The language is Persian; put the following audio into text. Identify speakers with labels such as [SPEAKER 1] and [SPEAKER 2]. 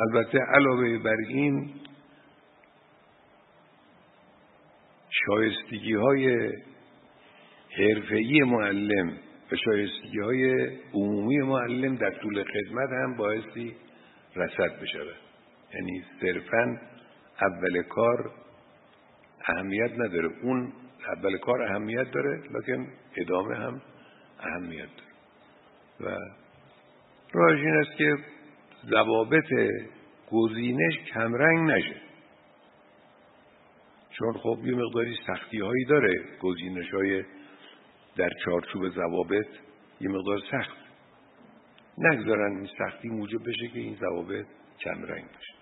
[SPEAKER 1] البته علاوه بر این شایستگی های حرفه‌ای معلم و شایستگی های عمومی معلم در طول خدمت هم باعثی رسد بشود. یعنی صرفا اول کار اهمیت نداره. اون اول کار اهمیت داره لکن ادامه هم اهمیت داره. و راهش این است که ضوابط گزینش کمرنگ نشه. چون خب یه مقداری سختی هایی داره گزینش های در چارچوب ضوابط یه مقدار سخت. نگذارن این سختی موجب بشه که این ضوابط کمرنگ بشه.